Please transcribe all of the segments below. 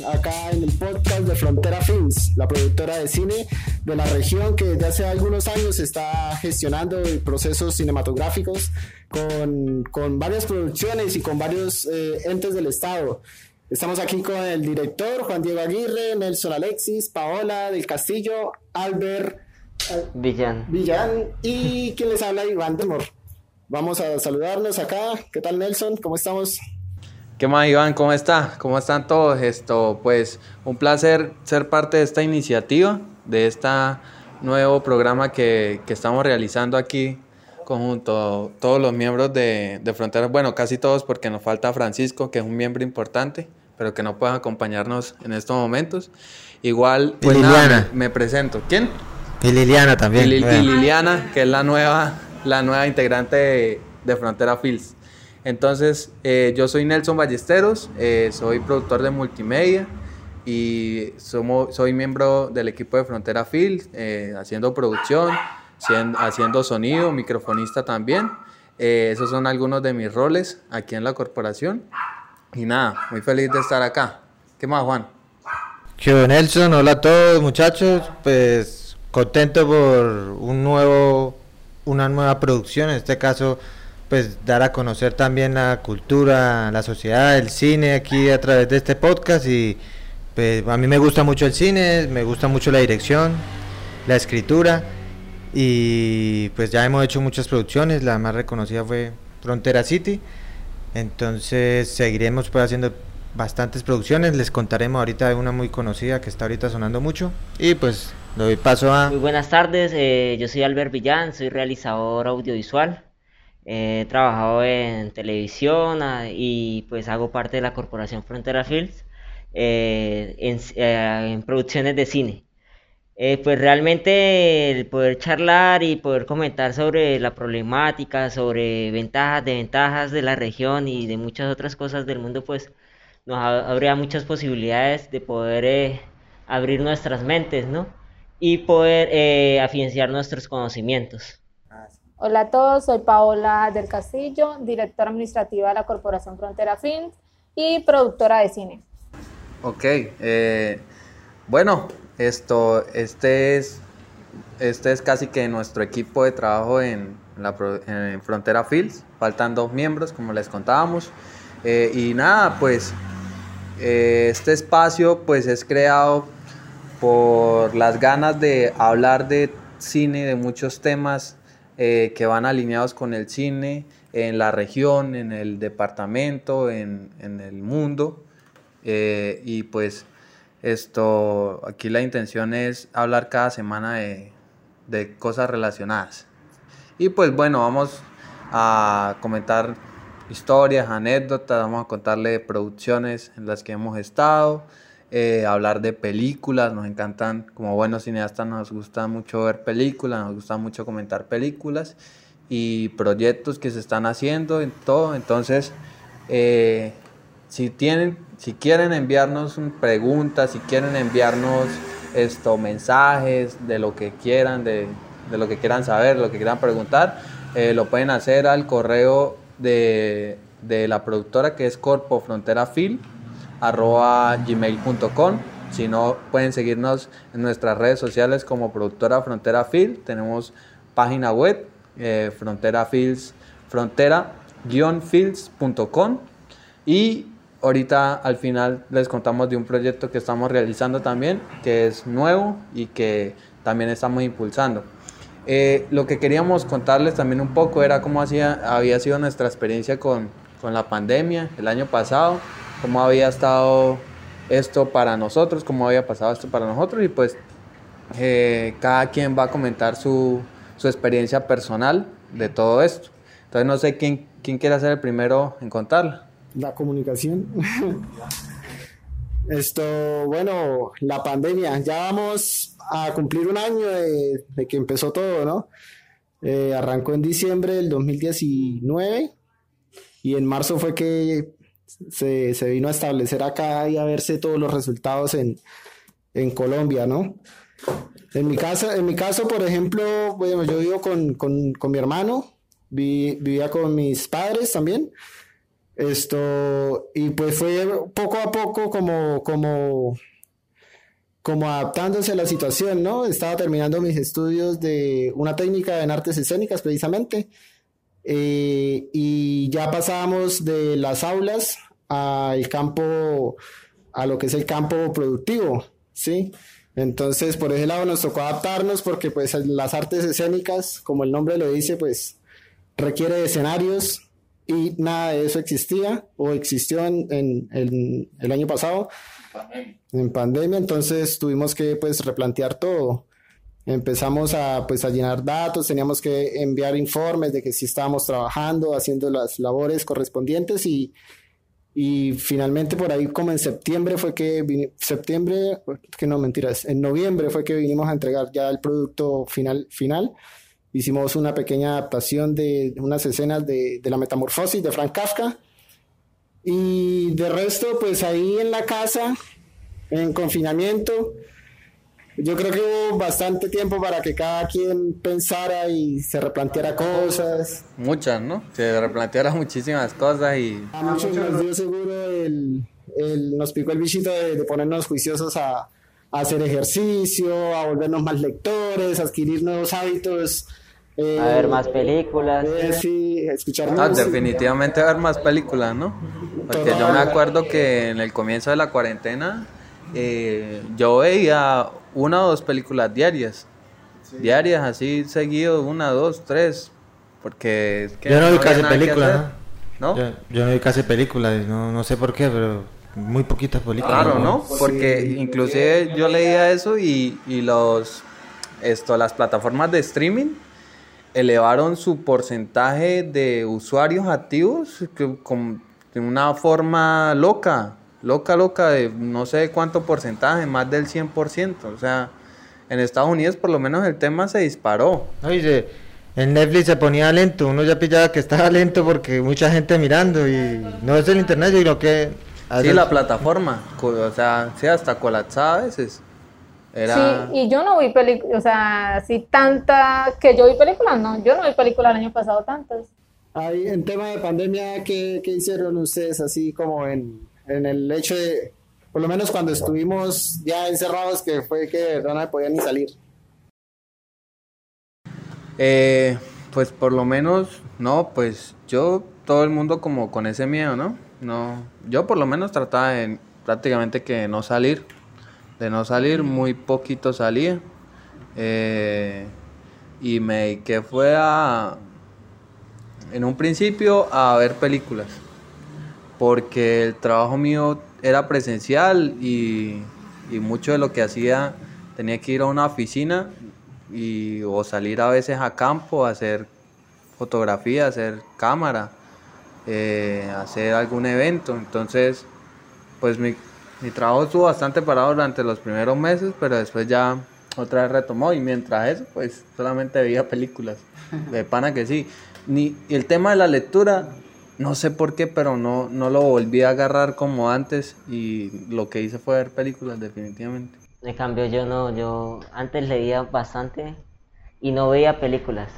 más acá en el podcast de Frontera Films, la productora de cine de la región que desde hace algunos años está gestionando procesos cinematográficos con, con varias producciones y con varios eh, entes del Estado. Estamos aquí con el director Juan Diego Aguirre, Nelson Alexis, Paola del Castillo, Albert Villán. Villán y quien les habla Iván Demor. Vamos a saludarnos acá. ¿Qué tal Nelson? ¿Cómo estamos? ¿Qué más Iván? ¿Cómo está? ¿Cómo están todos? Esto, pues un placer ser parte de esta iniciativa, de este nuevo programa que, que estamos realizando aquí conjunto todos los miembros de, de Fronteras, bueno, casi todos porque nos falta Francisco, que es un miembro importante, pero que no puede acompañarnos en estos momentos. Igual, pues nada, me, presento. ¿Quién? Y Liliana también. Y, Liliana, que es la nueva, la nueva integrante de, Frontera Fields. Entonces, eh, yo soy Nelson Ballesteros, eh, soy productor de multimedia y soy miembro del equipo de Frontera Fields, eh, haciendo producción, haciendo sonido, microfonista también. Esos son algunos de mis roles aquí en la corporación. Y nada, muy feliz de estar acá. ¿Qué más, Juan? Nelson, hola a todos muchachos. Pues contento por un nuevo, una nueva producción. En este caso, pues dar a conocer también la cultura, la sociedad, el cine aquí a través de este podcast. Y pues a mí me gusta mucho el cine, me gusta mucho la dirección, la escritura. Y pues ya hemos hecho muchas producciones, la más reconocida fue Frontera City. Entonces seguiremos pues haciendo bastantes producciones, les contaremos ahorita de una muy conocida que está ahorita sonando mucho. Y pues doy paso a... Muy buenas tardes, eh, yo soy Albert Villán, soy realizador audiovisual. He trabajado en televisión ah, y pues hago parte de la corporación Frontera Films eh, eh, en producciones de cine. Eh, pues realmente el poder charlar y poder comentar sobre la problemática, sobre ventajas, desventajas de la región y de muchas otras cosas del mundo, pues nos habría muchas posibilidades de poder abrir nuestras mentes, ¿no? Y poder afianzar nuestros conocimientos. Hola a todos, soy Paola del Castillo, directora administrativa de la Corporación Frontera Films y productora de cine. Ok, bueno, esto, este es, este es casi que nuestro equipo de trabajo en, la, Frontera Fields. Faltan dos miembros, como les contábamos. Eh, y nada, pues eh, este espacio pues es creado por las ganas de hablar de cine, de muchos temas eh, que van alineados con el cine en la región, en el departamento, en, en el mundo. y pues esto, aquí la intención es hablar cada semana de, cosas relacionadas. Y pues bueno, vamos a comentar historias, anécdotas, vamos a contarle producciones en las que hemos estado, eh, hablar de películas, nos encantan, como buenos cineastas nos gusta mucho ver películas, nos gusta mucho comentar películas y proyectos que se están haciendo en todo, entonces eh, si tienen si quieren enviarnos preguntas, si quieren enviarnos esto, mensajes de lo que quieran, de, lo que quieran saber, lo que quieran preguntar, eh, lo pueden hacer al correo de, la productora que es corpofronterafil.gmail.com Si no, pueden seguirnos en nuestras redes sociales como productora Frontera Fil. Tenemos página web, eh, frontera frontera-fields.com y ahorita al final les contamos de un proyecto que estamos realizando también, que es nuevo y que también estamos impulsando. Eh, lo que queríamos contarles también un poco era cómo hacía, había sido nuestra experiencia con, con la pandemia el año pasado, cómo había estado esto para nosotros, cómo había pasado esto para nosotros y pues eh, cada quien va a comentar su, su, experiencia personal de todo esto. Entonces no sé quién, quién quiere ser el primero en contarla la comunicación. Esto, bueno, la pandemia, ya vamos a cumplir un año de, que empezó todo, ¿no? Eh, arrancó en diciembre del 2019 y en marzo fue que se, vino a establecer acá y a verse todos los resultados en, Colombia, ¿no? En mi, casa, en mi caso, por ejemplo, bueno, yo vivo con, mi hermano, vivía con mis padres también. Esto, y pues fue poco a poco como, como, como adaptándose a la situación, ¿no? Estaba terminando mis estudios de una técnica en artes escénicas precisamente, eh, y ya pasábamos de las aulas al campo, a lo que es el campo productivo, ¿sí? Entonces, por ese lado nos tocó adaptarnos porque pues las artes escénicas, como el nombre lo dice, pues requiere de escenarios, y nada de eso existía o existió en, el año pasado en pandemia. Entonces tuvimos que pues replantear todo empezamos a pues a llenar datos teníamos que enviar informes de que sí estábamos trabajando haciendo las labores correspondientes y y finalmente por ahí como en septiembre fue que septiembre que no mentiras en noviembre fue que vinimos a entregar ya el producto final final hicimos una pequeña adaptación de unas escenas de, la metamorfosis de Frank Kafka. Y de resto, pues ahí en la casa, en confinamiento, yo creo que hubo bastante tiempo para que cada quien pensara y se replanteara cosas. Muchas, ¿no? Se replanteara muchísimas cosas y... A muchos nos dio seguro el, nos picó el bichito de, ponernos juiciosos a, a, hacer ejercicio, a volvernos más lectores, a adquirir nuevos hábitos a ver más películas. Eh, sí, escuchar ah, definitivamente ver más películas, ¿no? Porque yo me acuerdo que en el comienzo de la cuarentena eh, yo veía una o dos películas diarias. Diarias, así seguido, una, dos, tres. Porque yo no vi casi películas, ¿no? Yo, no vi casi películas, no, no sé por qué, pero muy poquitas películas. Claro, ¿no? Porque inclusive yo leía eso y, y los esto las plataformas de streaming elevaron su porcentaje de usuarios activos con, de una forma loca, loca, loca, de no sé cuánto porcentaje, más del 100%. O sea, en Estados Unidos por lo menos el tema se disparó. Oye, en Netflix se ponía lento, uno ya pillaba que estaba lento porque mucha gente mirando y no es el internet, sino que... Sí, la plataforma, o sea, sí, hasta colapsada a veces. Sí, y yo no vi películas, o sea, así tanta, que yo vi películas, no, yo no vi películas el año pasado tantas. Ahí, en tema de pandemia, ¿qué, qué hicieron ustedes así como en, en, el hecho de, por lo menos cuando estuvimos ya encerrados, que fue que no podían ni salir? Eh, pues por lo menos, no, pues yo, todo el mundo como con ese miedo, ¿no? No, yo por lo menos trataba de prácticamente que no salir de no salir, muy poquito salía. Eh, y me dediqué fue a, en un principio, a ver películas, porque el trabajo mío era presencial y, y mucho de lo que hacía tenía que ir a una oficina y, o salir a veces a campo a hacer fotografía, hacer cámara, eh, hacer algún evento. Entonces, pues mi, mi trabajo estuvo bastante parado durante los primeros meses, pero después ya otra vez retomó y mientras eso, pues solamente veía películas. De pana que sí. Ni, y el tema de la lectura, no sé por qué, pero no, no lo volví a agarrar como antes y lo que hice fue ver películas definitivamente. En cambio yo no, yo antes leía bastante y no veía películas.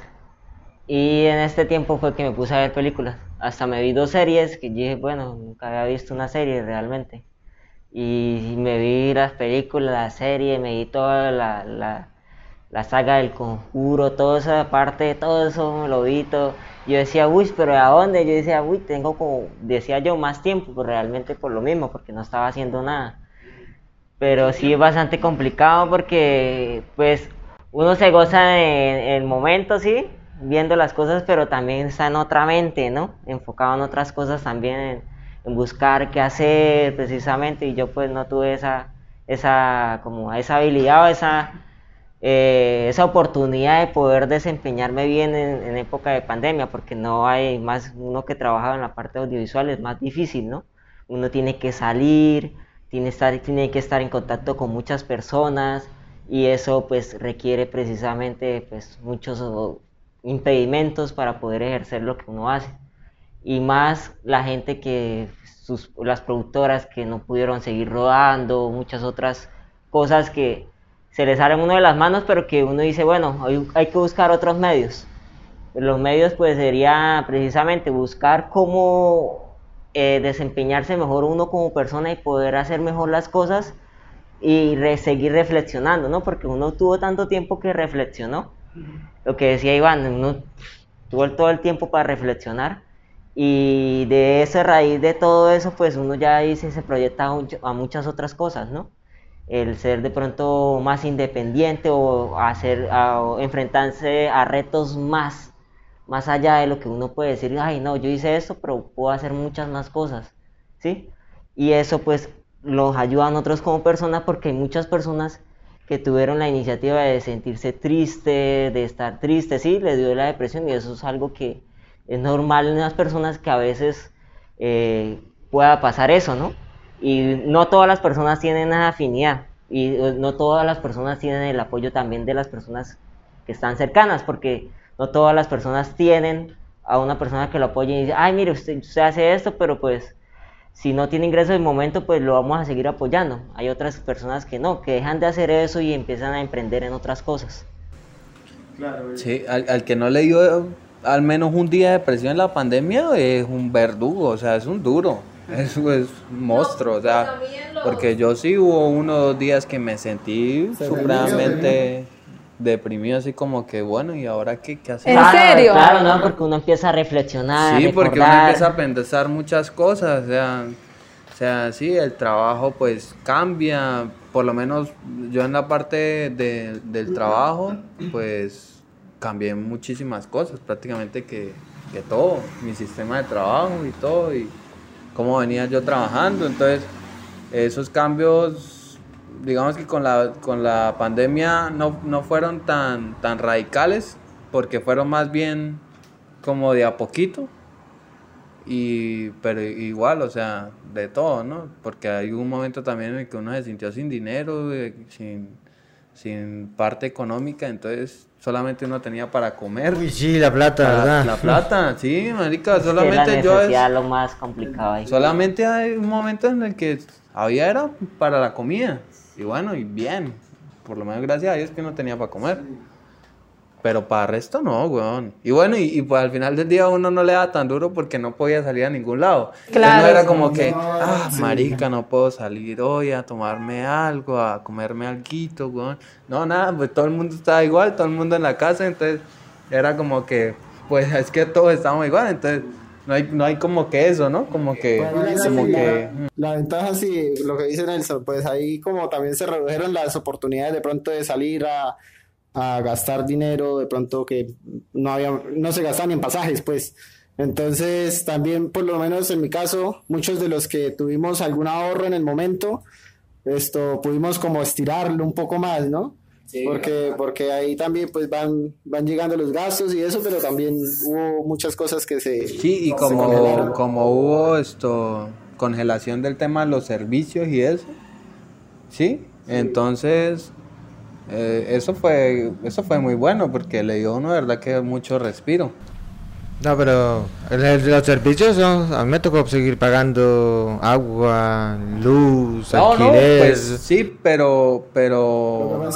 Y en este tiempo fue que me puse a ver películas. Hasta me vi dos series que dije, bueno, nunca había visto una serie realmente y me vi las películas, la serie, me vi toda la, la, la saga del conjuro, toda esa parte, todo eso me lo vi todo. Yo decía, uy, pero ¿a dónde? Yo decía, uy, tengo como, decía yo, más tiempo, pero realmente por lo mismo, porque no estaba haciendo nada. Pero sí es bastante complicado porque, pues, uno se goza en el momento, sí, viendo las cosas, pero también está en otra mente, ¿no? Enfocado en otras cosas también en buscar qué hacer precisamente y yo pues no tuve esa, esa, como esa habilidad o esa, eh, esa oportunidad de poder desempeñarme bien en, época de pandemia porque no hay más, uno que trabajaba en la parte audiovisual es más difícil, ¿no? Uno tiene que salir, tiene, estar, tiene que estar en contacto con muchas personas y eso pues requiere precisamente pues muchos impedimentos para poder ejercer lo que uno hace y más la gente que sus, las productoras que no pudieron seguir rodando, muchas otras cosas que se les salen uno de las manos, pero que uno dice, bueno, hay, hay que buscar otros medios. Los medios pues sería precisamente buscar cómo eh, desempeñarse mejor uno como persona y poder hacer mejor las cosas y seguir reflexionando, ¿no? Porque uno tuvo tanto tiempo que reflexionó. Lo que decía Iván, uno tuvo todo el tiempo para reflexionar y de esa raíz de todo eso, pues uno ya dice, se proyecta a, muchas otras cosas, ¿no? El ser de pronto más independiente o hacer, enfrentarse a retos más, más allá de lo que uno puede decir, ay no, yo hice esto, pero puedo hacer muchas más cosas, ¿sí? Y eso pues los ayuda a nosotros como personas porque hay muchas personas que tuvieron la iniciativa de sentirse triste, de estar triste, sí, les dio la depresión y eso es algo que es normal en las personas que a veces eh, pueda pasar eso, ¿no? Y no todas las personas tienen esa afinidad y eh, no todas las personas tienen el apoyo también de las personas que están cercanas, porque no todas las personas tienen a una persona que lo apoye y dice, ay, mire, usted, usted hace esto, pero pues si no tiene ingreso de momento, pues lo vamos a seguir apoyando. Hay otras personas que no, que dejan de hacer eso y empiezan a emprender en otras cosas. Claro, sí, al, al que no le dio al menos un día de depresión en la pandemia es un verdugo, o sea, es un duro, es, es un monstruo, o sea, porque yo sí hubo uno o dos días que me sentí supremamente deprimido, así como que, bueno, ¿y ahora qué, qué hacer? ¿En serio? Claro, no, porque uno empieza a reflexionar. Sí, porque uno empieza a pensar muchas cosas, o sea, o sea, sí, el trabajo pues cambia, por lo menos yo en la parte de, del trabajo, pues cambié muchísimas cosas, prácticamente que, que, todo, mi sistema de trabajo y todo, y cómo venía yo trabajando. Entonces, esos cambios, digamos que con la, con la pandemia no, no fueron tan, tan radicales, porque fueron más bien como de a poquito. Y, pero igual, o sea, de todo, ¿no? Porque hay un momento también en el que uno se sintió sin dinero, sin, sin parte económica, entonces solamente uno tenía para comer. Uy, sí, la plata, ¿verdad? La plata, sí, marica, solamente yo es lo más complicado ahí. Solamente hay un momento en el que había era para la comida. Y bueno, y bien. Por lo menos gracias a Dios que no tenía para comer. Pero para el resto no, weón. Y bueno, y, pues al final del día uno no le da tan duro porque no podía salir a ningún lado. Claro. No era como que, ah, marica, no puedo salir hoy a tomarme algo, a comerme algo, weón. No, nada, pues todo el mundo estaba igual, todo el mundo en la casa, entonces era como que, pues es que todos estamos igual, entonces no hay, no hay como que eso, ¿no? Como que, como que... La, ventaja, sí, lo que dice Nelson, pues ahí como también se redujeron las oportunidades de pronto de salir a a gastar dinero de pronto que no había no se gastaban en pasajes pues. Entonces también por lo menos en mi caso muchos de los que tuvimos algún ahorro en el momento esto pudimos como estirarlo un poco más no porque porque ahí también pues van van llegando los gastos y eso pero también hubo muchas cosas que se sí y como como hubo esto congelación del tema de los servicios y eso sí. entonces eh, eso, fue, eso fue muy bueno porque le dio uno, verdad, que mucho respiro. No, pero los servicios, a mí me tocó seguir pagando agua, luz, no, alquiler. No, pues sí, pero, pero,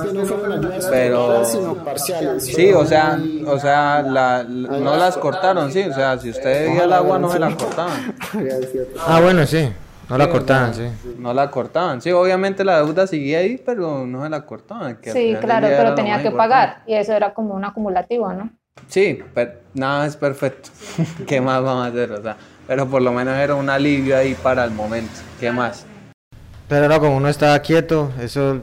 pero, sí, o sea, o sea, la, no las cortaron, sí, o sea, si usted veía el agua no se la cortaban. ah, bueno, sí. No la cortaban, sí. No la cortaban. Sí, obviamente la deuda seguía ahí, pero no se la cortaban. sí, claro, pero tenía que pagar. Y eso era como un acumulativo, ¿no? Sí, pero nada es perfecto. ¿Qué más vamos a hacer? O sea, pero por lo menos era un alivio ahí para el momento. ¿Qué más? Pero no, como uno estaba quieto, eso,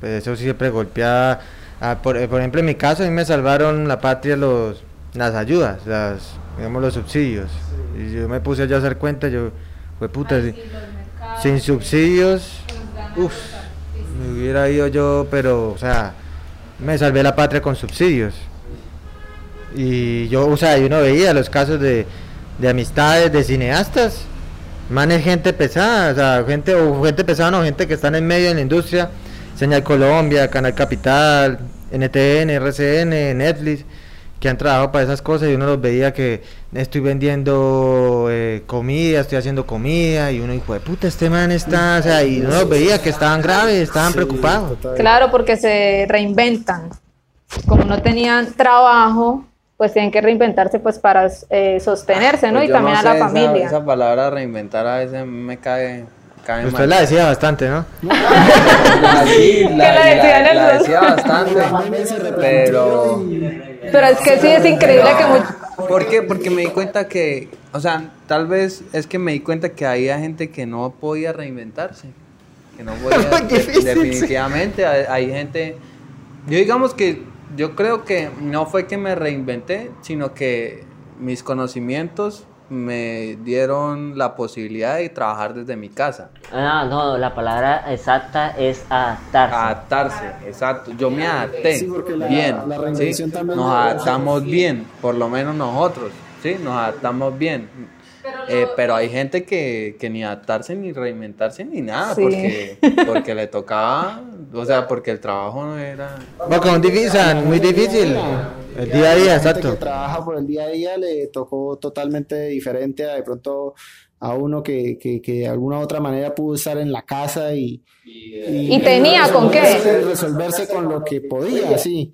pues, eso siempre golpeaba. Ah, por, eh, por, ejemplo, en mi caso, a mí me salvaron la patria los, las ayudas, las, digamos, los subsidios. Y yo me puse ya a hacer cuenta, yo fue puta, sin subsidios, uff, me hubiera ido yo, pero, o sea, me salvé la patria con subsidios. Y yo, o sea, yo no veía los casos de, de amistades, de cineastas, manes gente pesada, o sea, gente, o gente pesada, no, gente que están en medio de la industria, Señal Colombia, Canal Capital, NTN, RCN, Netflix, que han trabajado para esas cosas y uno los veía que estoy vendiendo eh, comida, estoy haciendo comida y uno dijo, de puta, este man está, o sea, y uno los veía que estaban graves, estaban preocupados. Claro, porque se reinventan. Como no tenían trabajo, pues tienen que reinventarse pues para eh, sostenerse, ¿no? Pues y también no a la esa- familia. Esa, palabra reinventar a veces me cae, cae Usted mal. la decía bastante, ¿no? La- sí, la, la decía en la- el la blog. decía bastante, pero... Pero es que sí es increíble que much- ¿Por qué? Porque me di cuenta que, o sea, tal vez es que me di cuenta que había gente que no podía reinventarse. Que no podía, difícil, sí. definitivamente, hay, hay gente, yo digamos que, yo creo que no fue que me reinventé, sino que mis conocimientos me dieron la posibilidad de trabajar desde mi casa. Ah, no, la palabra exacta es adaptarse. Adaptarse, exacto. Yo me adapté Sí, porque la- bien. la ¿sí? reinvención también Nos adaptamos bien, por lo menos nosotros, ¿sí? Nos adaptamos bien. Eh, pero hay gente que, que ni adaptarse, ni reinventarse, ni nada, Sí. porque, porque le tocaba, o sea, porque el trabajo no era... Es difícil, muy difícil. El día a día, La gente exacto. que trabaja por el día a día le tocó totalmente diferente a de pronto a uno que, que, que de alguna u otra manera pudo estar en la casa y, Y tenía con qué. resolverse- con lo que podía, sí.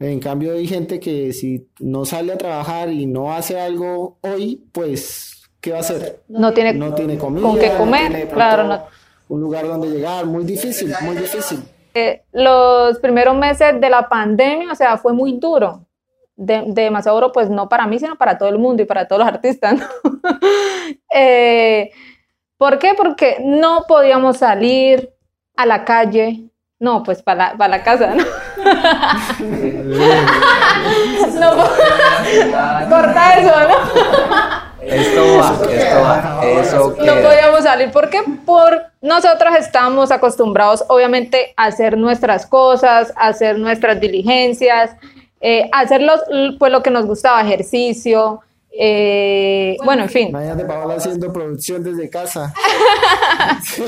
En cambio hay gente que si no sale a trabajar y no hace algo hoy, pues, ¿qué va a hacer? no tiene, No tiene comida, con qué no comer, tiene de pronto claro, no. Un lugar donde llegar, muy difícil, muy difícil. Eh, los primeros meses de la pandemia, o sea, fue muy duro. De, demasiado duro, pues no para mí, sino para todo el mundo y para todos los artistas. ¿no? Eh, ¿Por qué? Porque no podíamos salir a la calle. No, pues para para la casa, ¿no? no corta eso, ¿no? Esto va, esto va, eso No queda. podíamos salir porque por nosotros estamos acostumbrados obviamente a hacer nuestras cosas, a hacer nuestras diligencias, eh, a hacer los- pues lo que nos gustaba, ejercicio, eh, bueno, en fin. Imagínate Paola haciendo producción desde casa. Sí.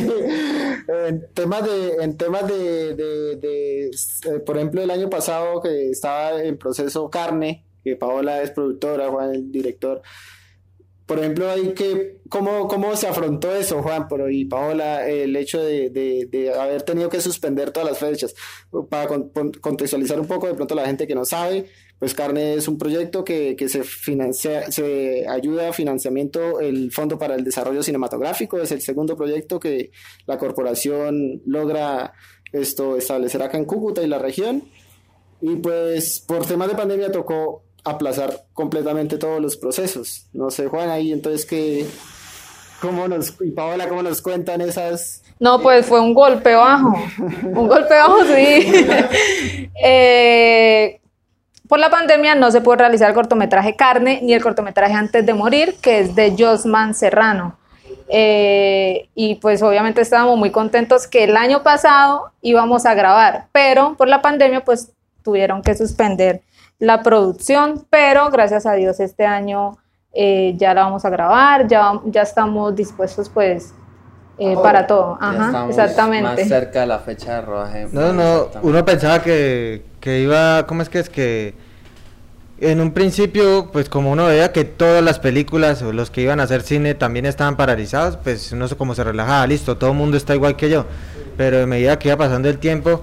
En temas de, en temas de, de- de, eh, por ejemplo, el año pasado que estaba en proceso carne, que Paola es productora, Juan el director. Por ejemplo, hay que, ¿cómo, ¿cómo se afrontó eso, Juan pero y Paola, el hecho de, de- de haber tenido que suspender todas las fechas? Para con- contextualizar un poco, de pronto la gente que no sabe, pues Carne es un proyecto que, que se financia, se ayuda a financiamiento el Fondo para el Desarrollo Cinematográfico, es el segundo proyecto que la corporación logra esto establecer acá en Cúcuta y la región. Y pues por temas de pandemia tocó aplazar completamente todos los procesos. No sé, Juan, ahí entonces que cómo nos y Paola cómo nos cuentan esas No, pues fue un golpe bajo, un golpe bajo, sí. Eh, por la pandemia no se pudo realizar el cortometraje Carne ni el cortometraje Antes de Morir, que es de Josman Serrano. Eh, y pues obviamente estábamos muy contentos que el año pasado íbamos a grabar, pero por la pandemia pues tuvieron que suspender la producción, pero gracias a Dios este año eh, ya la vamos a grabar, ya, ya estamos dispuestos pues eh, para todo. Ajá, exactamente. Más cerca de la fecha de rodaje. No, no, Exactamente. uno pensaba que, que iba, ¿cómo es que es que en un principio, pues como uno veía que todas las películas o los que iban a hacer cine también estaban paralizados, pues uno se- como se relajaba, listo, todo el mundo está igual que yo. Pero a medida que iba pasando el tiempo,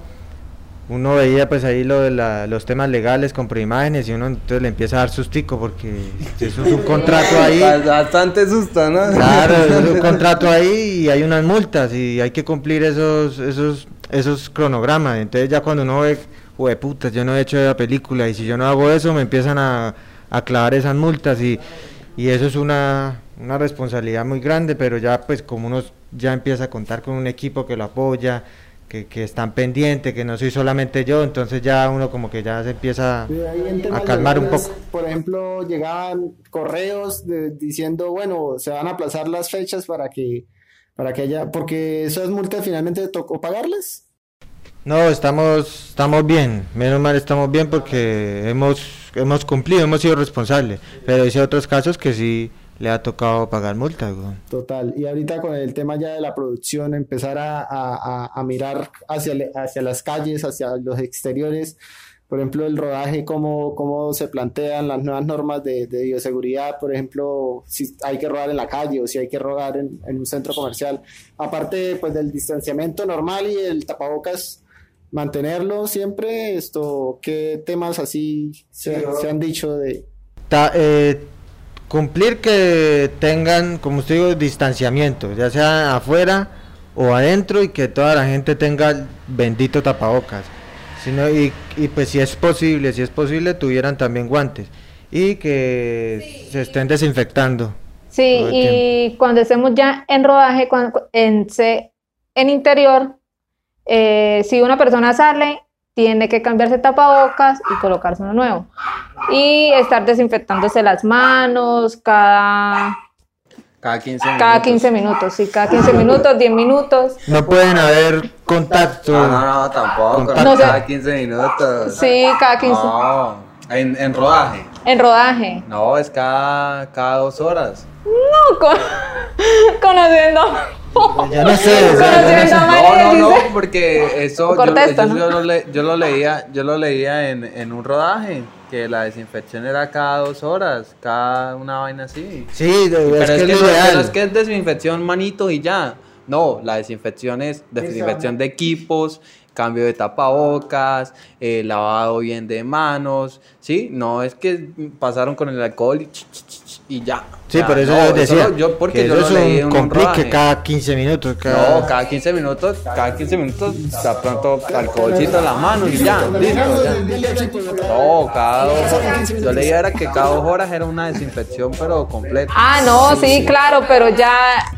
uno veía pues ahí lo de la- los temas legales con preimágenes y uno entonces le empieza a dar sustico porque eso es un contrato ahí. Bastante susto, ¿no? Claro, es un contrato ahí y hay unas multas y hay que cumplir esos, esos, esos cronogramas. Entonces ya cuando uno ve, de puta, yo no he hecho la película y si yo no hago eso me empiezan a, a clavar esas multas y, y eso es una, una responsabilidad muy grande, pero ya pues como uno ya empieza a contar con un equipo que lo apoya, que, que están pendientes, que no soy solamente yo, entonces ya uno como que ya se empieza a calmar un poco. Por ejemplo, llegaban correos de- diciendo, bueno, se van a aplazar las fechas para que, para que haya, porque esas multas finalmente tocó pagarlas. No, estamos, estamos bien, menos mal estamos bien porque hemos, hemos cumplido, hemos sido responsables, pero hay otros casos que sí le ha tocado pagar multas. Total. Y ahorita con el tema ya de la producción, empezar a, a- a- a mirar hacia, le- hacia las calles, hacia los exteriores. Por ejemplo, el rodaje, cómo, cómo se plantean las nuevas normas de, de bioseguridad. Por ejemplo, si hay que rodar en la calle o si hay que rodar en, en un centro comercial. Aparte, pues, del distanciamiento normal y el tapabocas, mantenerlo siempre, esto, ¿qué temas así se, se han dicho de... Ta- eh, cumplir que tengan, como usted digo, distanciamiento, ya sea afuera o adentro y que toda la gente tenga bendito tapabocas. Sino, y, y pues si es posible, si es posible, tuvieran también guantes y que se estén desinfectando. Sí, y cuando estemos ya en rodaje, cuando, en, se- en interior, eh, si una persona sale, tiene que cambiarse tapabocas y colocarse uno nuevo. Y estar desinfectándose las manos cada, Cada 15 minutos. cada 15 minutos, sí, cada 15 minutos, 10 minutos. No pueden haber contacto. No, no, no, tampoco. No No, sé. cada 15 minutos. Sí, cada 15. No, en, en rodaje. En rodaje. No, es cada, cada dos horas. No, con- conociendo. Ya no sé, o sea, ya no sé. No, no, porque eso yo, Corta esto, eso ¿no? yo lo, le- yo lo leía, yo lo leía en, en un rodaje, que la desinfección era cada dos horas, cada una vaina así. Sí, de- Pero es, es, que que, es no, es que es desinfección manito y ya. No, la desinfección es desinfección de equipos, cambio de tapabocas, eh, lavado bien de manos, ¿sí? No es que pasaron con el alcohol y, ch, ch, ch, ch, y ya. Sí, Ya, por eso no, yo decía yo, porque que yo eso lo es leí un un complique rodaje. cada 15 minutos. Cada... No, cada 15 minutos, cada 15 minutos, de pronto alcoholcito en las manos y ya, listo. ya. No, cada dos horas. Yo leía era que cada dos horas era una desinfección, pero completa. Ah, no, sí, claro, pero ya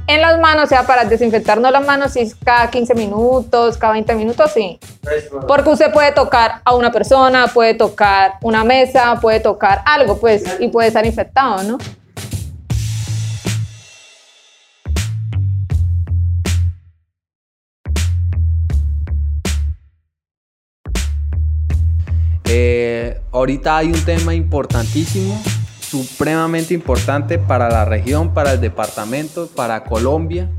en las manos, o sea, para desinfectarnos las manos, sí, cada 15 minutos, cada 20 minutos, sí. Porque usted puede tocar a una persona, puede tocar una mesa, puede tocar algo, pues, y puede estar infectado, ¿no? Ahorita hay un tema importantísimo, supremamente importante para la región, para el departamento, para Colombia,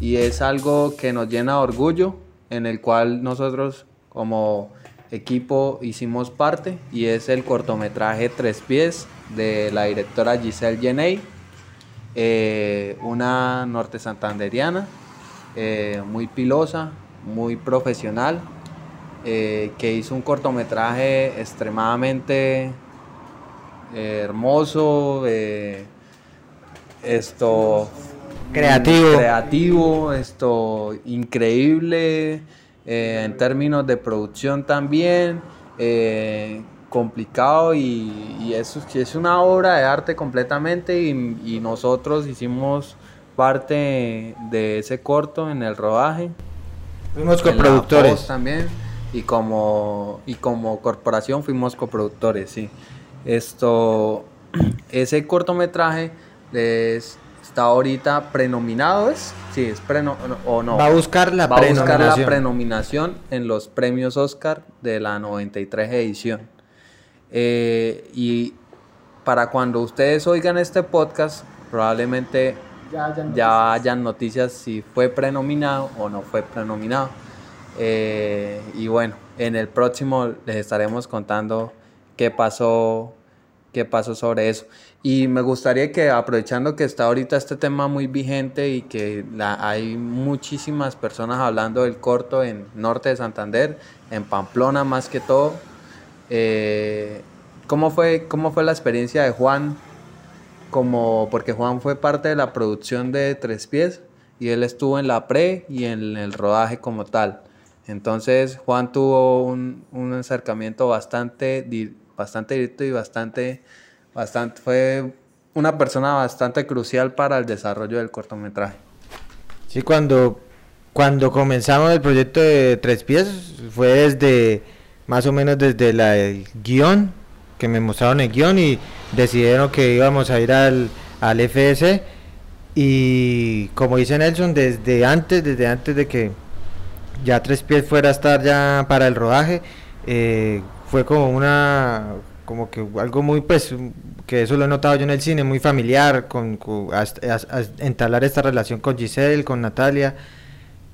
y es algo que nos llena de orgullo, en el cual nosotros como equipo hicimos parte, y es el cortometraje Tres Pies de la directora Giselle Jeney, eh, una norte santanderiana, eh, muy pilosa, muy profesional, eh, que hizo un cortometraje extremadamente eh, hermoso, eh, esto Creativo. creativo, esto increíble en términos de producción también, complicado y, y eso es- una obra de arte completamente y, y nosotros hicimos parte de ese corto en el rodaje. Fuimos coproductores. también y como y como corporación fuimos coproductores sí esto ese cortometraje es- está ahorita prenominado es sí es preno o no Va a buscar la va a buscar la prenominación. en los premios Oscar de la 93 edición Eh, y para cuando ustedes oigan este podcast probablemente Ya, ya no. ya hayan noticias si fue prenominado o no fue prenominado. Eh, y bueno, en el próximo les estaremos contando qué pasó, qué pasó sobre eso. Y me gustaría que aprovechando que está ahorita este tema muy vigente y que la- hay muchísimas personas hablando del corto en norte de Santander, en Pamplona más que todo, eh, ¿cómo, fue, ¿cómo fue la experiencia de Juan como porque Juan fue parte de la producción de Tres Pies y él estuvo en la pre y en el rodaje como tal. Entonces Juan tuvo un, un acercamiento bastante, bastante directo y bastante, bastante, fue una persona bastante crucial para el desarrollo del cortometraje. Sí, cuando, cuando comenzamos el proyecto de Tres Pies, fue desde, más o menos desde la, el guion, que me mostraron el guion y decidieron que íbamos a ir al, al FS. Y como dice Nelson, desde antes, desde antes de que ya Tres Pies fuera a estar ya para el rodaje, eh, fue como una, como que algo muy, pues, que eso lo he notado yo en el cine, muy familiar, con, con- entablar esta relación con Giselle, con Natalia,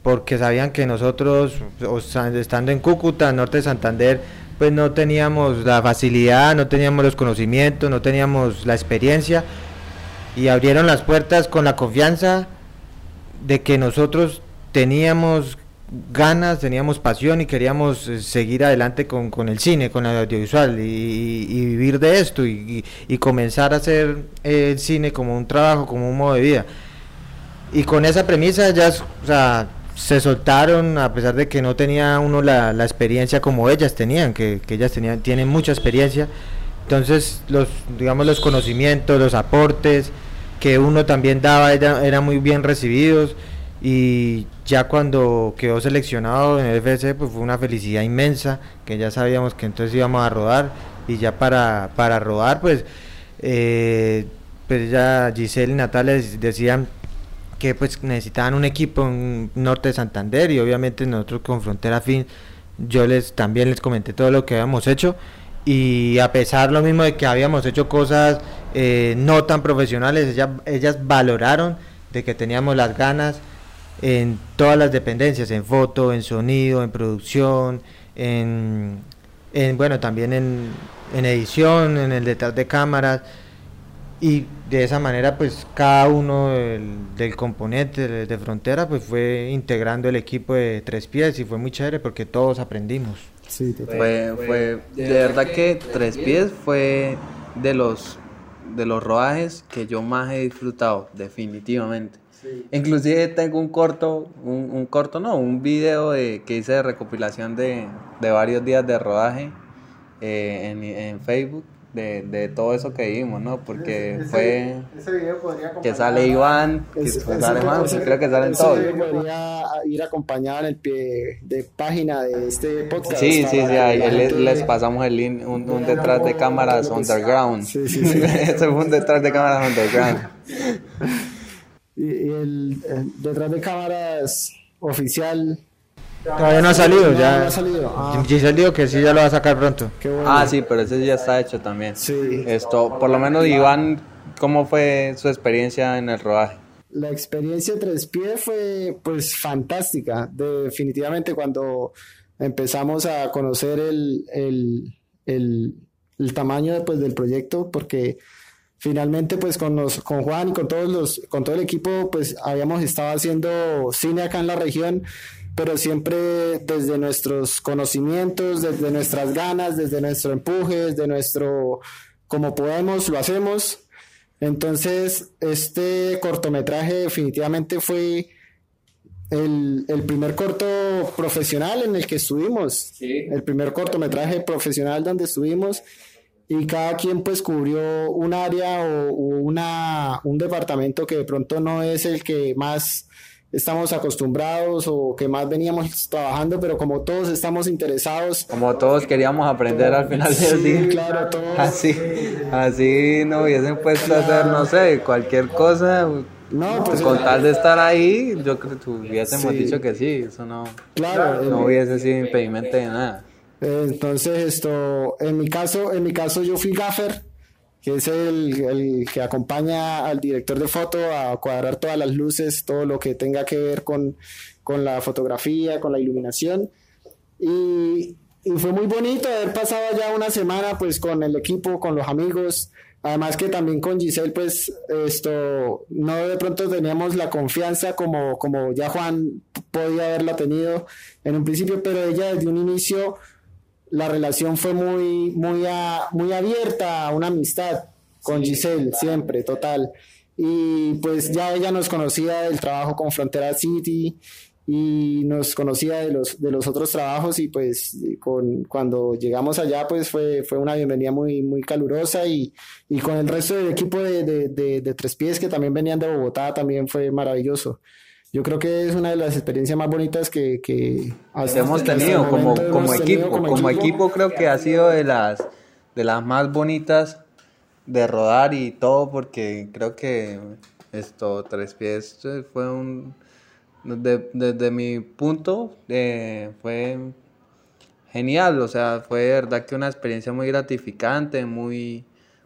porque sabían que nosotros, o estando en Cúcuta, norte de Santander, pues no teníamos la facilidad, no teníamos los conocimientos, no teníamos la experiencia, y abrieron las puertas con la confianza de que nosotros teníamos ganas, teníamos pasión y queríamos eh, seguir adelante con, con el cine, con el audiovisual y, vivir de esto y, comenzar a hacer el cine como un trabajo, como un modo de vida. Y con esa premisa ya, o sea, se soltaron a pesar de que no tenía uno la, la experiencia como ellas tenían, que, que, ellas tenían, tienen mucha experiencia. Entonces, los, digamos, los conocimientos, los aportes que uno también daba eran muy bien recibidos y ya cuando quedó seleccionado en el FC pues fue una felicidad inmensa que ya sabíamos que entonces íbamos a rodar y ya para, para rodar pues eh, pues ya Giselle y Natalia decían que pues necesitaban un equipo en Norte de Santander y obviamente nosotros con Frontera Fin yo les también les comenté todo lo que habíamos hecho y a pesar lo mismo de que habíamos hecho cosas eh, no tan profesionales ellas, ellas valoraron de que teníamos las ganas en todas las dependencias en foto en sonido en producción en, en bueno también en, en edición en el detrás de cámaras. Y de esa manera pues cada uno del, componente de, frontera pues fue integrando el equipo de tres pies y fue muy chévere porque todos aprendimos. Sí, fue, fue de verdad que tres pies fue de los de los rodajes que yo más he disfrutado definitivamente inclusive tengo un corto un, un, corto no un video de, que hice de recopilación de, de varios días de rodaje eh, en, en Facebook de, de, todo eso que vimos, ¿no? Porque fue ese video podría que sale Iván, que sale más, creo que salen todos. podría ir acompañado en el pie de página de este podcast. Sí, sí, sí, ahí les, les, pasamos el link, un, un detrás de cámaras underground. Sí, sí, sí. Ese fue un detrás de cámaras underground. y, y el, el detrás de cámaras oficial Todavía no ha salido, ya. No ha salido. Ah. dijo que sí, ya lo va a sacar pronto. Ah, sí, pero ese ya está hecho también. Sí. Esto, por lo menos, Iván, ¿cómo fue su experiencia en el rodaje? La experiencia tres pies fue, pues, fantástica. Definitivamente, cuando empezamos a conocer el, el, el, el tamaño pues, del proyecto, porque finalmente pues con los con Juan y con todos los con todo el equipo pues habíamos estado haciendo cine acá en la región pero siempre desde nuestros conocimientos, desde nuestras ganas, desde nuestro empuje, desde nuestro como podemos, lo hacemos. Entonces, este cortometraje definitivamente fue el, el primer corto profesional en el que estuvimos, el primer cortometraje profesional donde estuvimos y cada quien pues cubrió un área o, o una, un departamento que de pronto no es el que más estamos acostumbrados o que más veníamos trabajando, pero como todos estamos interesados. Como todos queríamos aprender al final del día. Claro, todos. Así, así no hubiesen puesto a hacer, no sé, cualquier cosa. No, pues con tal de estar ahí, yo creo que hubiésemos dicho que sí, eso no, claro, no hubiese sido impedimento de nada. Entonces, esto, en mi caso, en mi caso yo fui gaffer, que es el, el, que acompaña al director de foto a cuadrar todas las luces, todo lo que tenga que ver con, con la fotografía, con la iluminación. Y, y, fue muy bonito haber pasado ya una semana pues con el equipo, con los amigos. Además que también con Giselle pues esto, no de pronto teníamos la confianza como, como ya Juan podía haberla tenido en un principio, pero ella desde un inicio la relación fue muy, muy, muy abierta, una amistad con Giselle, siempre, total. Y pues ya ella nos conocía del trabajo con Frontera City y nos conocía de los, de los otros trabajos y pues con, cuando llegamos allá pues fue, fue una bienvenida muy, muy calurosa y, y con el resto del equipo de, de, de Tres Pies que también venían de Bogotá también fue maravilloso yo creo que es una de las experiencias más bonitas que, que hemos tenido como, como equipo. como, equipo. creo que ha sido de las, de las más bonitas de rodar y todo, porque creo que esto, Tres Pies fue un... Desde, mi punto eh, fue genial, o sea, fue de verdad que una experiencia muy gratificante, muy,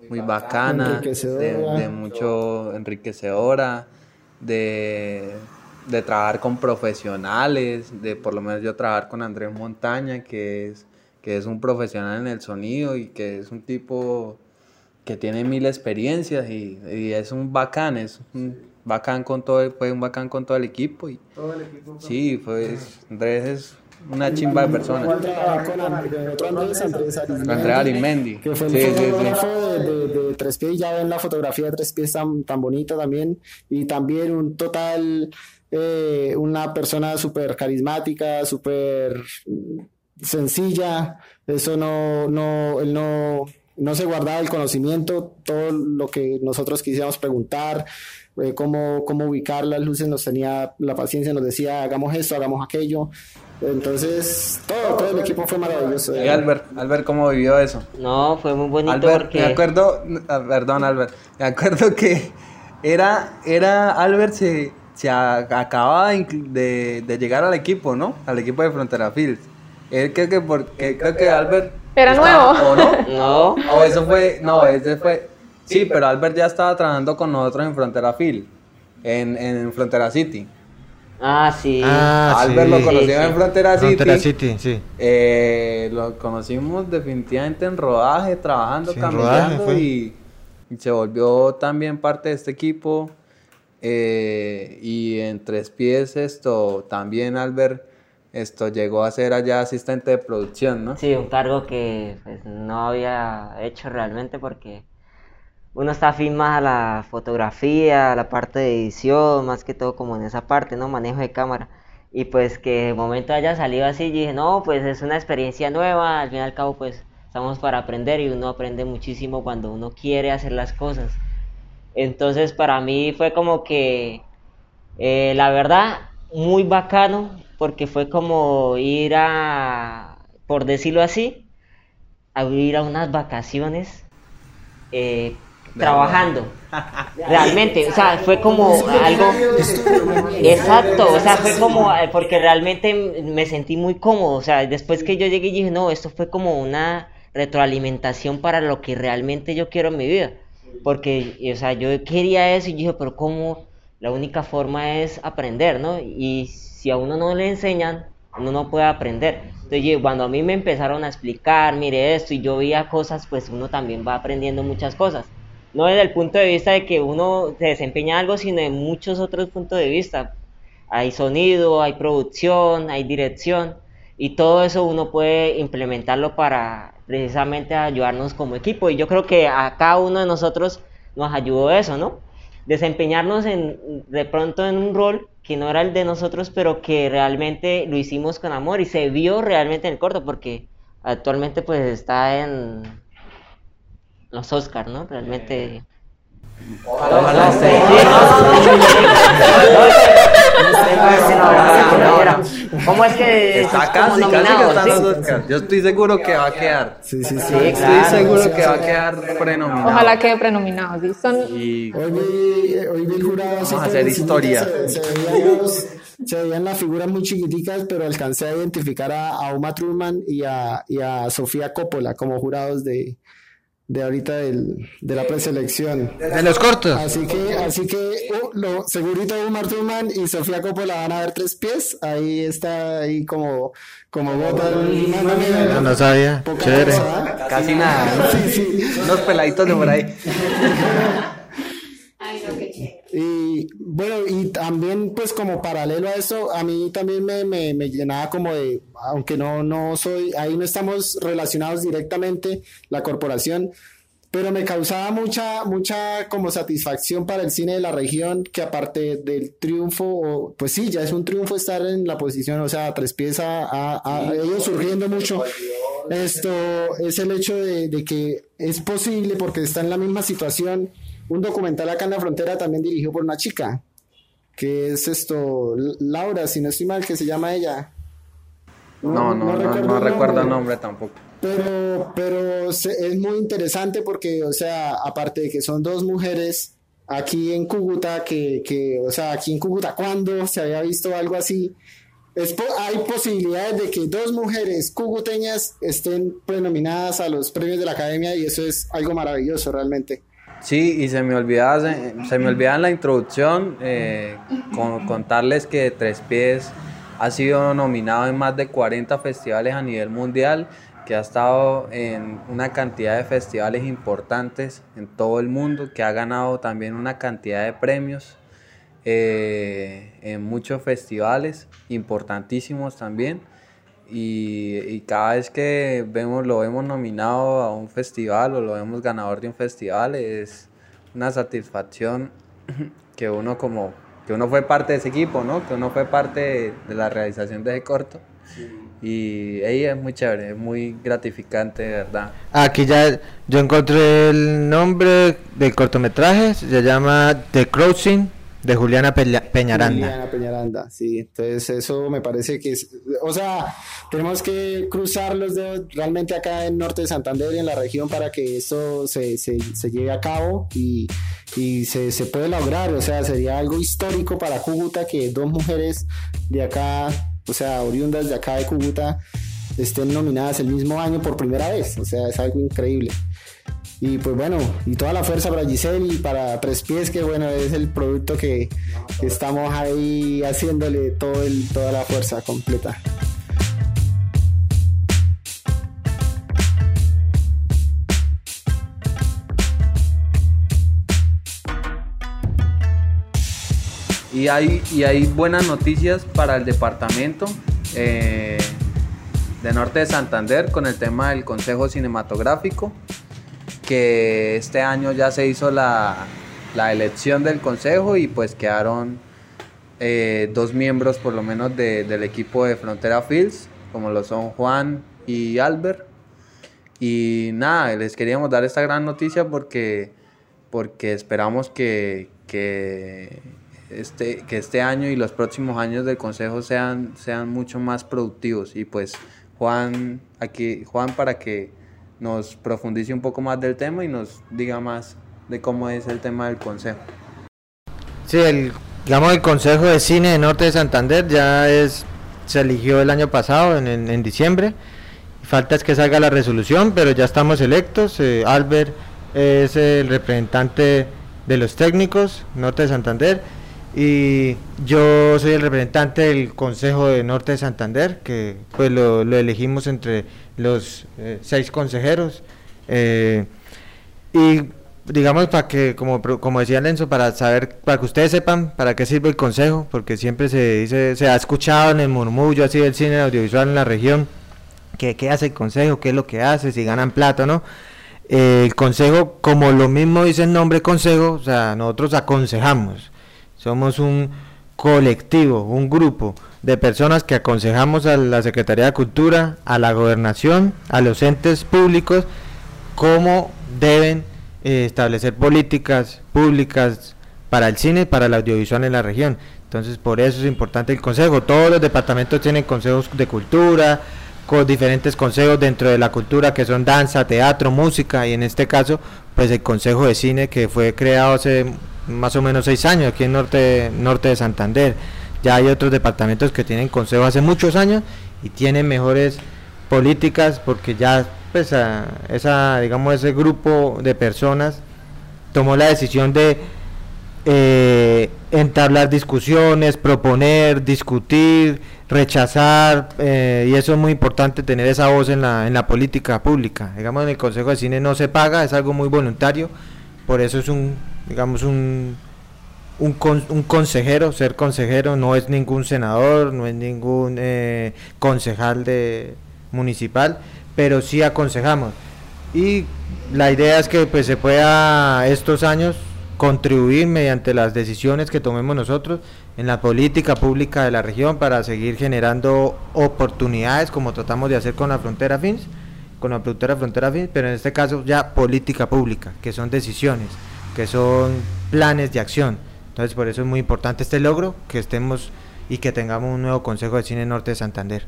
muy bacana, de, de mucho enriquecedora, de de trabajar con profesionales, de por lo menos yo trabajar con Andrés Montaña, que es, que es un profesional en el sonido y que es un tipo que tiene mil experiencias y, es un bacán, es un bacán con todo, fue un bacán con todo el equipo. Y, Todo el equipo. sí, fue, Andrés es una chimba de persona. Igual trabajaba con Andrés, otro Andrés, Andrés Arizmendi, Andrés Arizmendi. Que fue el Sí, sí, sí. fotógrafo de, de- de Tres Pies, ya ven la fotografía de Tres Pies tan, tan bonita también. Y también un total, eh, una persona súper carismática, súper sencilla. Eso no, no, él no, no se guardaba el conocimiento, todo lo que nosotros quisiéramos preguntar, eh, cómo, cómo ubicar las luces, nos tenía la paciencia, nos decía, hagamos esto, hagamos aquello. Entonces, todo, todo el equipo fue maravilloso. Y Albert, Albert, ¿cómo vivió eso? No, fue muy bonito Albert, porque... me acuerdo, ah, perdón Albert, me acuerdo que era, era Albert se, se acababa de, inclu- de- de llegar al equipo, ¿no? Al equipo de Frontera Fields. Él creo que porque creo que Albert Era estaba- nuevo. ¿o no? No, O eso fue, no, ese fue, sí, pero Albert ya estaba trabajando con nosotros en Frontera Field, en, en Frontera City. ah, sí. Ah, Albert sí. lo conocimos Sí, sí. en Frontera City. Frontera City, sí. Eh, lo conocimos definitivamente en rodaje, trabajando, rodaje fue. y, y se volvió también parte de este equipo. Eh, y en Tres Pies esto también Albert esto llegó a ser allá asistente de producción, ¿no? Sí, un cargo que pues, no había hecho realmente porque uno está afín más a la fotografía, a la parte de edición, más que todo como en esa parte, ¿no? Manejo de cámara. Y pues que de momento haya salido así, dije, no, pues es una experiencia nueva, al fin y al cabo pues estamos para aprender y uno aprende muchísimo cuando uno quiere hacer las cosas. Entonces para mí fue como que, eh, la verdad, muy bacano, porque fue como ir a, por decirlo así, a ir a unas vacaciones eh, trabajando. Realmente, o sea, fue como algo... Exacto, o sea, fue como, porque realmente me sentí muy cómodo, o sea, después que yo llegué y dije, no, esto fue como una retroalimentación para lo que realmente yo quiero en mi vida, porque, o sea, yo quería eso y dije, pero ¿cómo? La única forma es aprender, ¿no? Y si a uno no le enseñan, uno no puede aprender. Entonces, cuando a mí me empezaron a explicar, mire esto, y yo veía cosas, pues uno también va aprendiendo muchas cosas no desde el punto de vista de que uno se desempeña algo, sino en muchos otros puntos de vista. Hay sonido, hay producción, hay dirección, y todo eso uno puede implementarlo para precisamente ayudarnos como equipo. Y yo creo que a cada uno de nosotros nos ayudó eso, ¿no? Desempeñarnos en, de pronto en un rol que no era el de nosotros, pero que realmente lo hicimos con amor y se vio realmente en el corto, porque actualmente pues está en los Oscars, ¿no? Realmente. Ojalá esté. No, no, ¿Cómo es que Está es casi, como casi que nominado, está en sí? los. Yo estoy seguro que va a quedar. Sí, sí, sí. Estoy seguro que va a quedar prenominado. Ojalá quede prenominado. ¿sí? Son, Hoy vi, hoy vi el jurado Vamos a hacer historia. Se, se veían las figuras muy chiquiticas, pero alcancé a identificar a, a Uma Thurman y a, y a Sofía Coppola como jurados de, de ahorita del- de la preselección. De los cortos. Así que, así que uh, lo, segurito Uma Thurman y Sofía Coppola van a ver tres pies. Ahí está, ahí como, como bota el- No, no sabía. Chévere. cosa, ¿eh? casi nada. ¿no? Sí, sí. Unos peladitos de por ahí. Y bueno, y también pues como paralelo a eso, a mí también me, me, me llenaba como de, aunque no, no soy, ahí no estamos relacionados directamente, la corporación, pero me causaba mucha, mucha como satisfacción para el cine de la región, que aparte del triunfo, pues sí, ya es un triunfo estar en la posición, o sea, tres pies a, a, a ellos surgiendo mucho. Esto es el hecho de, de que es posible porque está en la misma situación. Un documental acá en la frontera también dirigido por una chica, que es esto, Laura, si no estoy mal, que se llama ella. No, no, no, no, el recuerdo el nombre tampoco. pero, pero se- es muy interesante porque, o sea, aparte de que son dos mujeres aquí en Cúcuta, que, que o sea, aquí en Cúcuta, ¿cuándo se había visto algo así? Es hay posibilidades de que dos mujeres cucuteñas estén prenominadas a los premios de la academia y eso es algo maravilloso realmente. Sí, y se me olvidaba, se, me olvidaba en la introducción eh, con- contarles que Tres Pies ha sido nominado en más de 40 festivales a nivel mundial, que ha estado en una cantidad de festivales importantes en todo el mundo, que ha ganado también una cantidad de premios. eh, en muchos festivales importantísimos también. Y, y, cada vez que vemos, lo vemos nominado a un festival o lo vemos ganador de un festival, es una satisfacción que uno como que uno fue parte de ese equipo, ¿no? Que uno fue parte de, la realización de ese corto. Y ella es muy chévere, es muy gratificante, de verdad. Aquí ya yo encontré el nombre del cortometraje, se llama The Crossing de Juliana Peñaranda. Juliana Peñaranda, sí. Entonces eso me parece que es, o sea, tenemos que cruzar los dedos realmente acá en Norte de Santander y en la región para que esto se, se, se lleve a cabo y, y se, se, puede lograr. O sea, sería algo histórico para Cúcuta que dos mujeres de acá, o sea, oriundas de acá de Cúcuta, estén nominadas el mismo año por primera vez. O sea, es algo increíble. Y pues bueno, y toda la fuerza para Giselle y para Tres Pies, que bueno, es el producto que, estamos ahí haciéndole toda la fuerza completa. Y hay, y hay buenas noticias para el departamento eh, de Norte de Santander con el tema del Consejo Cinematográfico que este año ya se hizo la, elección del consejo y pues quedaron eh, dos miembros por lo menos del equipo de Frontera Fields, como lo son Juan y Albert. Y nada, les queríamos dar esta gran noticia porque, porque esperamos que, que, este, que este año y los próximos años del consejo sean, sean mucho más productivos. Y pues Juan, aquí, Juan para que nos profundice un poco más del tema y nos diga más de cómo es el tema del consejo. Sí, el, digamos el Consejo de Cine de Norte de Santander ya es se eligió el año pasado, en, en, diciembre. Falta es que salga la resolución, pero ya estamos electos. Eh, Albert es el representante de los técnicos, Norte de Santander, y yo soy el representante del Consejo de Norte de Santander, que pues lo, lo elegimos entre los eh, seis consejeros. Eh, y digamos para que, como, como decía Lenzo, para saber, para que ustedes sepan para qué sirve el consejo, porque siempre se dice, se ha escuchado en el murmullo así del cine audiovisual en la región, que qué hace el consejo, qué es lo que hace, si ganan plata no. Eh, el consejo, como lo mismo dice el nombre consejo, o sea, nosotros aconsejamos, somos un colectivo, un grupo de personas que aconsejamos a la Secretaría de Cultura, a la gobernación, a los entes públicos, cómo deben eh, establecer políticas públicas para el cine, para el audiovisual en la región. Entonces, por eso es importante el consejo. Todos los departamentos tienen consejos de cultura, con diferentes consejos dentro de la cultura que son danza, teatro, música y en este caso, pues el consejo de cine que fue creado hace más o menos seis años aquí en norte, norte de Santander. Ya hay otros departamentos que tienen consejo hace muchos años y tienen mejores políticas porque ya pues esa digamos ese grupo de personas tomó la decisión de eh, entablar discusiones, proponer, discutir, rechazar, eh, y eso es muy importante tener esa voz en la, en la política pública. Digamos, en el Consejo de Cine no se paga, es algo muy voluntario, por eso es un, digamos, un, un, un, consejero, ser consejero no es ningún senador, no es ningún eh, concejal de municipal, pero sí aconsejamos. Y la idea es que pues se pueda estos años contribuir mediante las decisiones que tomemos nosotros en la política pública de la región para seguir generando oportunidades como tratamos de hacer con la frontera FINS, con la frontera frontera FINS, pero en este caso ya política pública, que son decisiones, que son planes de acción entonces por eso es muy importante este logro, que estemos y que tengamos un nuevo Consejo de Cine Norte de Santander.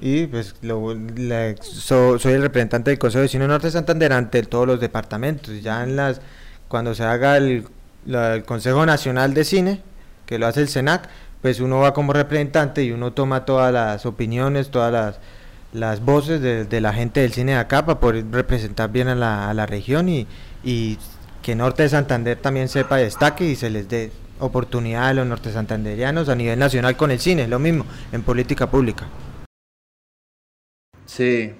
Y pues soy el representante del Consejo de Cine Norte de Santander ante todos los departamentos. Ya en las cuando se haga el, Consejo Nacional de Cine, que lo hace el SENAC, pues uno va como representante y uno toma todas las opiniones, todas las, voces de, la gente del cine de acá para poder representar bien a la, región y, que Norte de Santander también sepa destaque y se les dé oportunidad a los norte santanderianos a nivel nacional con el cine, lo mismo, en política pública. Sí,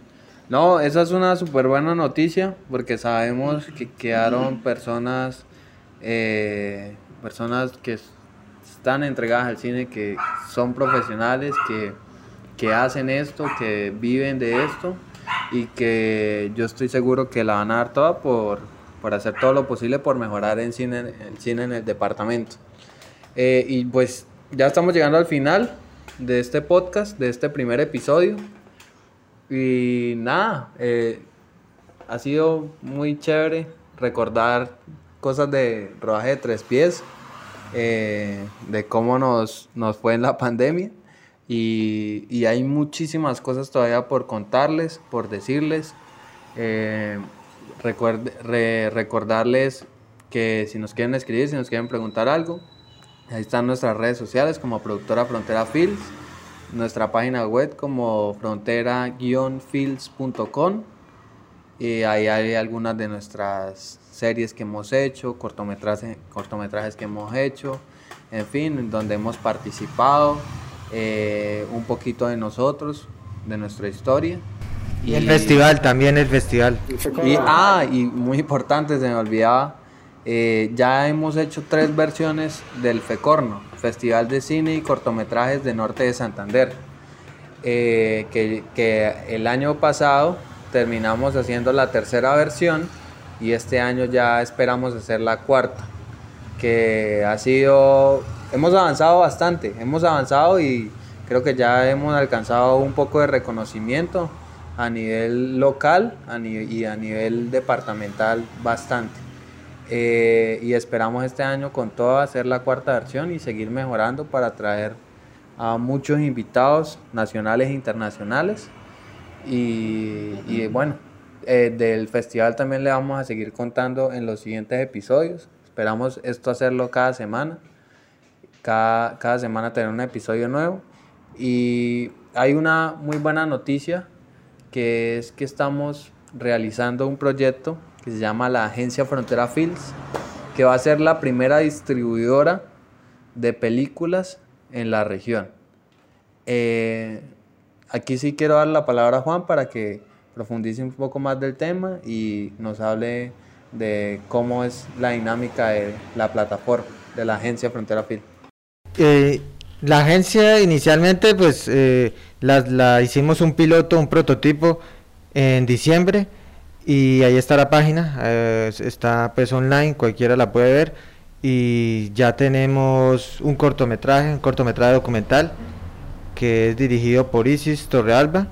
no, esa es una súper buena noticia porque sabemos que quedaron personas, eh, personas que están entregadas al cine, que son profesionales, que, que hacen esto, que viven de esto y que yo estoy seguro que la van a dar toda por, por hacer todo lo posible por mejorar el cine, el cine en el departamento. Eh, y pues ya estamos llegando al final de este podcast, de este primer episodio. Y nada, eh, ha sido muy chévere recordar cosas de rodaje de tres pies, eh, de cómo nos, nos fue en la pandemia. Y, y, hay muchísimas cosas todavía por contarles, por decirles. Eh, recordarles que si nos quieren escribir, si nos quieren preguntar algo, ahí están nuestras redes sociales como Productora Frontera Fields, nuestra página web como frontera-fields.com y ahí hay algunas de nuestras series que hemos hecho, cortometrajes, cortometrajes que hemos hecho, en fin, donde hemos participado. Eh, un poquito de nosotros, de nuestra historia. Y, el festival, también el festival. Y, ah, y muy importante, se me olvidaba, eh, ya hemos hecho tres versiones del FECORNO, Festival de Cine y Cortometrajes de Norte de Santander, eh, que, el año pasado terminamos haciendo la tercera versión y este año ya esperamos hacer la cuarta, que ha sido hemos avanzado bastante, hemos avanzado y creo que ya hemos alcanzado un poco de reconocimiento a nivel local y a nivel departamental bastante. Eh, y esperamos este año con todo hacer la cuarta versión y seguir mejorando para traer a muchos invitados nacionales e internacionales. Y, bueno, eh, del festival también le vamos a seguir contando en los siguientes episodios. Esperamos esto hacerlo cada semana cada, cada semana tener un episodio nuevo. Y hay una muy buena noticia que es que estamos realizando un proyecto que se llama la Agencia Frontera Films, que va a ser la primera distribuidora de películas en la región. Eh, aquí sí quiero dar la palabra a Juan para que profundice un poco más del tema y nos hable de cómo es la dinámica de la plataforma de la Agencia Frontera Film. Eh, la agencia inicialmente pues eh, la, hicimos un piloto, un prototipo en diciembre y ahí está la página, eh, está pues online, cualquiera la puede ver y ya tenemos un cortometraje, un cortometraje documental que es dirigido por Isis Torrealba.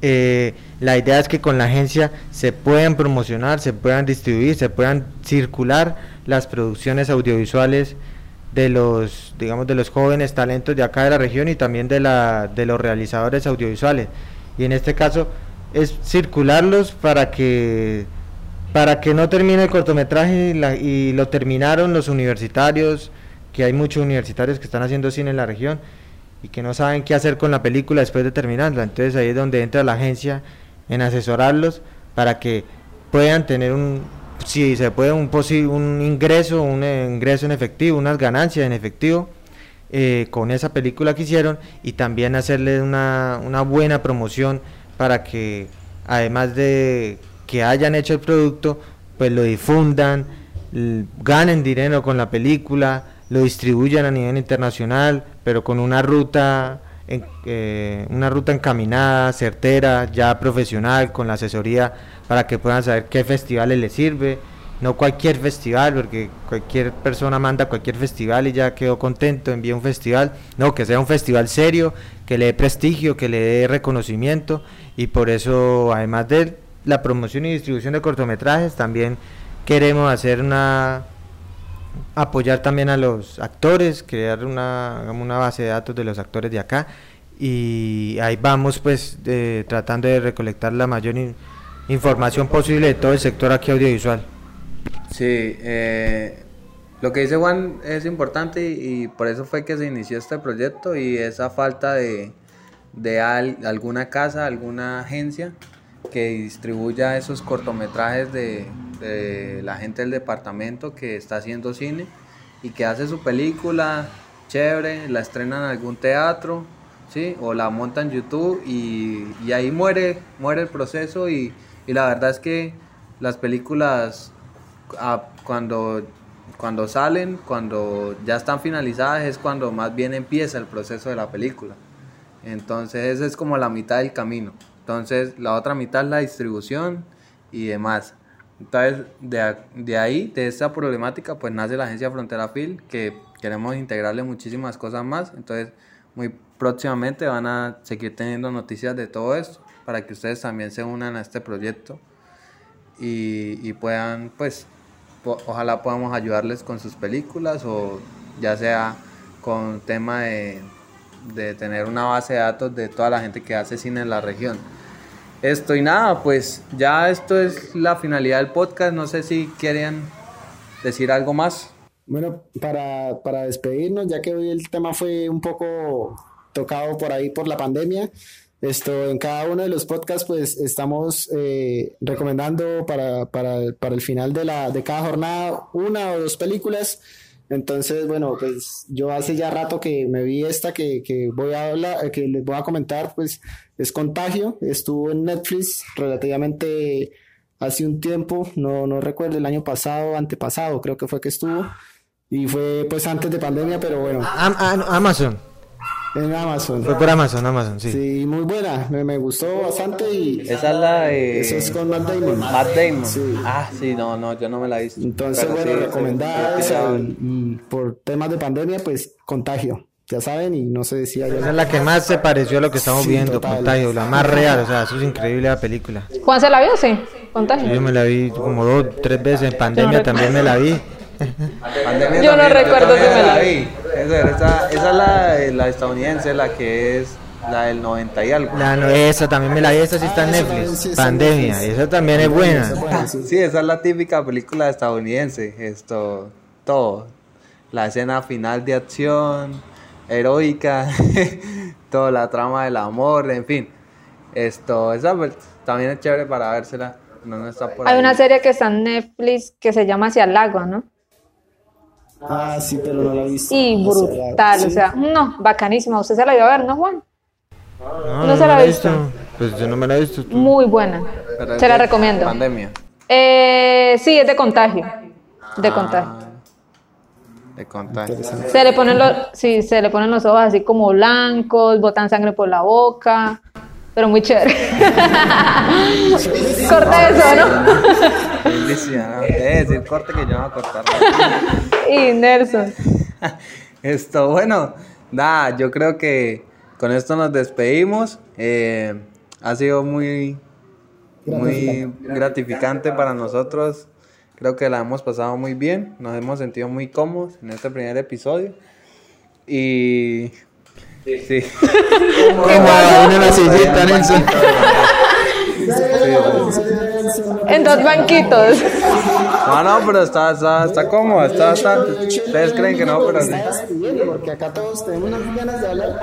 la idea es que con la agencia se puedan promocionar, se puedan distribuir, se puedan circular las producciones audiovisuales de los digamos de los jóvenes talentos de acá de la región y también de la de los realizadores audiovisuales y en este caso es circularlos para que para que no termine el cortometraje y, lo terminaron los universitarios que hay muchos universitarios que están haciendo cine en la región y que no saben qué hacer con la película después de terminarla. Entonces ahí es donde entra la agencia en asesorarlos para que puedan tener un, si se puede un un ingreso, un ingreso en efectivo, unas ganancias en efectivo eh, con esa película que hicieron y también hacerle una, una buena promoción para que además de que hayan hecho el producto, pues lo difundan, ganen dinero con la película, lo distribuyan a nivel internacional, pero con una ruta eh, una ruta encaminada, certera, ya profesional, con la asesoría para que puedan saber qué festivales les sirve. No cualquier festival, porque cualquier persona manda cualquier festival y ya quedó contento, envía un festival. No, que sea un festival serio, que le dé prestigio, que le dé reconocimiento. Y por eso, además de la promoción y distribución de cortometrajes, también queremos hacer una apoyar también a los actores, crear una, una base de datos de los actores de acá y ahí vamos pues tratando de recolectar la mayor información posible de todo el sector aquí audiovisual. Sí, eh, lo que dice Juan es importante y, por eso fue que se inició este proyecto y esa falta de, de alguna casa, alguna agencia que distribuya esos cortometrajes de, de la gente del departamento que está haciendo cine y que hace su película chévere, la estrenan en algún teatro, ¿sí? O la montan en YouTube y, y ahí muere, muere el proceso y, y, la verdad es que las películas ah, cuando cuando salen, cuando ya están finalizadas, es cuando más bien empieza el proceso de la película. Entonces, esa es como la mitad del camino. Entonces, la otra mitad es la distribución y demás. Entonces, de, de ahí, de esta problemática, pues nace la agencia Frontera Phil, que queremos integrarle muchísimas cosas más. Entonces, muy próximamente van a seguir teniendo noticias de todo esto para que ustedes también se unan a este proyecto y, y puedan, pues, ojalá podamos ayudarles con sus películas o ya sea con tema de, de tener una base de datos de toda la gente que hace cine en la región. Esto y nada, pues ya esto es la finalidad del podcast. No sé si quieren decir algo más. Bueno, para, para despedirnos, ya que hoy el tema fue un poco tocado por ahí por la pandemia, esto en cada uno de los podcasts pues estamos eh, recomendando para, para, para el final de, la, de cada jornada una o dos películas. Entonces, bueno, pues yo hace ya rato que me vi esta que, que voy a hablar, eh, que les voy a comentar, pues es Contagio, estuvo en Netflix relativamente hace un tiempo, no, no recuerdo el año pasado, antepasado, creo que fue que estuvo. Y fue pues antes de pandemia, pero bueno, am- Amazon. En Amazon. Fue por Amazon, Amazon, sí. Sí, muy buena, me, me gustó bastante y Esa es la de... eso es con Matt Damon. Matt Damon. Sí. Ah, sí, no, no, yo no me la he visto. Entonces, Pero bueno, sí, recomendada sí, sí, y por temas de pandemia, pues contagio, ya saben, y no se decía Esa ya. es la que más se pareció a lo que estamos Sí, viendo, total. Contagio, la más real, o sea, eso es increíble la película. ¿Juan se la vio? Sí, contagio. Yo me la vi como dos, tres veces, en pandemia también me la vi. Pandemia Yo no también, recuerdo si me la vi. Esa, esa- esa es la, la estadounidense, la que es la del 90 y algo. La, no, esa también me la vi, esa sí está en Ah, Netflix. sí Pandemia, Netflix. esa también es buena. Sí. Sí, esa es la típica película estadounidense. Esto, todo. La escena final de acción, heroica, toda la trama del amor, en fin. Esto, esa pues, también es chévere para vérsela. No, no está por Hay ahí. una serie que está en Netflix que se llama Hacia el Lago, ¿no? Ah, sí, pero no la he visto. Y brutal, o sea, no, bacanísima. Usted se la iba a ver, ¿no, Juan? No, No se la he visto. Pues yo no me la he visto. tú. Muy buena. Pero Se la recomiendo. Pandemia. Eh, sí, es de contagio. De contagio. Ah, de contagio. Se le ponen los, sí, se le ponen los ojos así como blancos, botan sangre por la boca, pero muy chévere. Corte eso, ¿no? Bendición, ¿no? Debe decir corte que yo no voy a cortar. Y Nelson. Esto, bueno, nada, yo creo que con esto nos despedimos. Eh, ha sido muy, muy gratificante para nosotros. Creo que la hemos pasado muy bien, nos hemos sentido muy cómodos en este primer episodio. Y sí. Como en la sillita, Nelson. En dos banquitos. No, no, pero está, está, está cómodo, está bastante. Ustedes creen que no, pero sí. Porque acá todos tenemos unas ganas de hablar.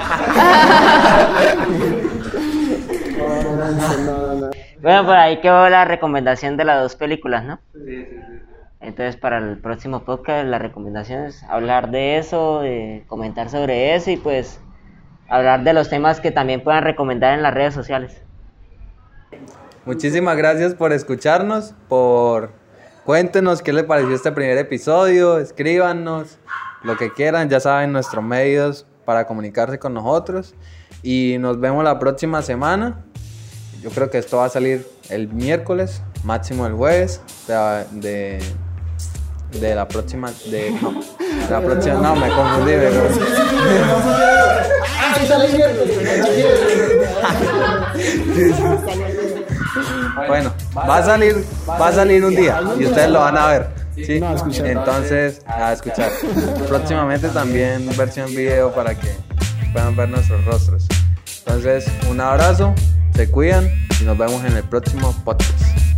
No, no, no, no. Bueno, por ahí quedó la recomendación de las dos películas, ¿no? Entonces, para el próximo podcast, la recomendación es hablar de eso, de comentar sobre eso y pues hablar de los temas que también puedan recomendar en las redes sociales. Muchísimas gracias por escucharnos, por cuéntenos qué les pareció este primer episodio, escríbanos lo que quieran, ya saben nuestros medios para comunicarse con nosotros y nos vemos la próxima semana. Yo creo que esto va a salir el miércoles, máximo el jueves de, de, de la próxima de, no, de la próxima no me confundí, me confundí. Bueno, va a salir, va a salir un día y ustedes lo van a ver. ¿sí? No, a escuchar. Entonces, a escuchar. Próximamente también versión video para que puedan ver nuestros rostros. Entonces, un abrazo, se cuidan y nos vemos en el próximo podcast.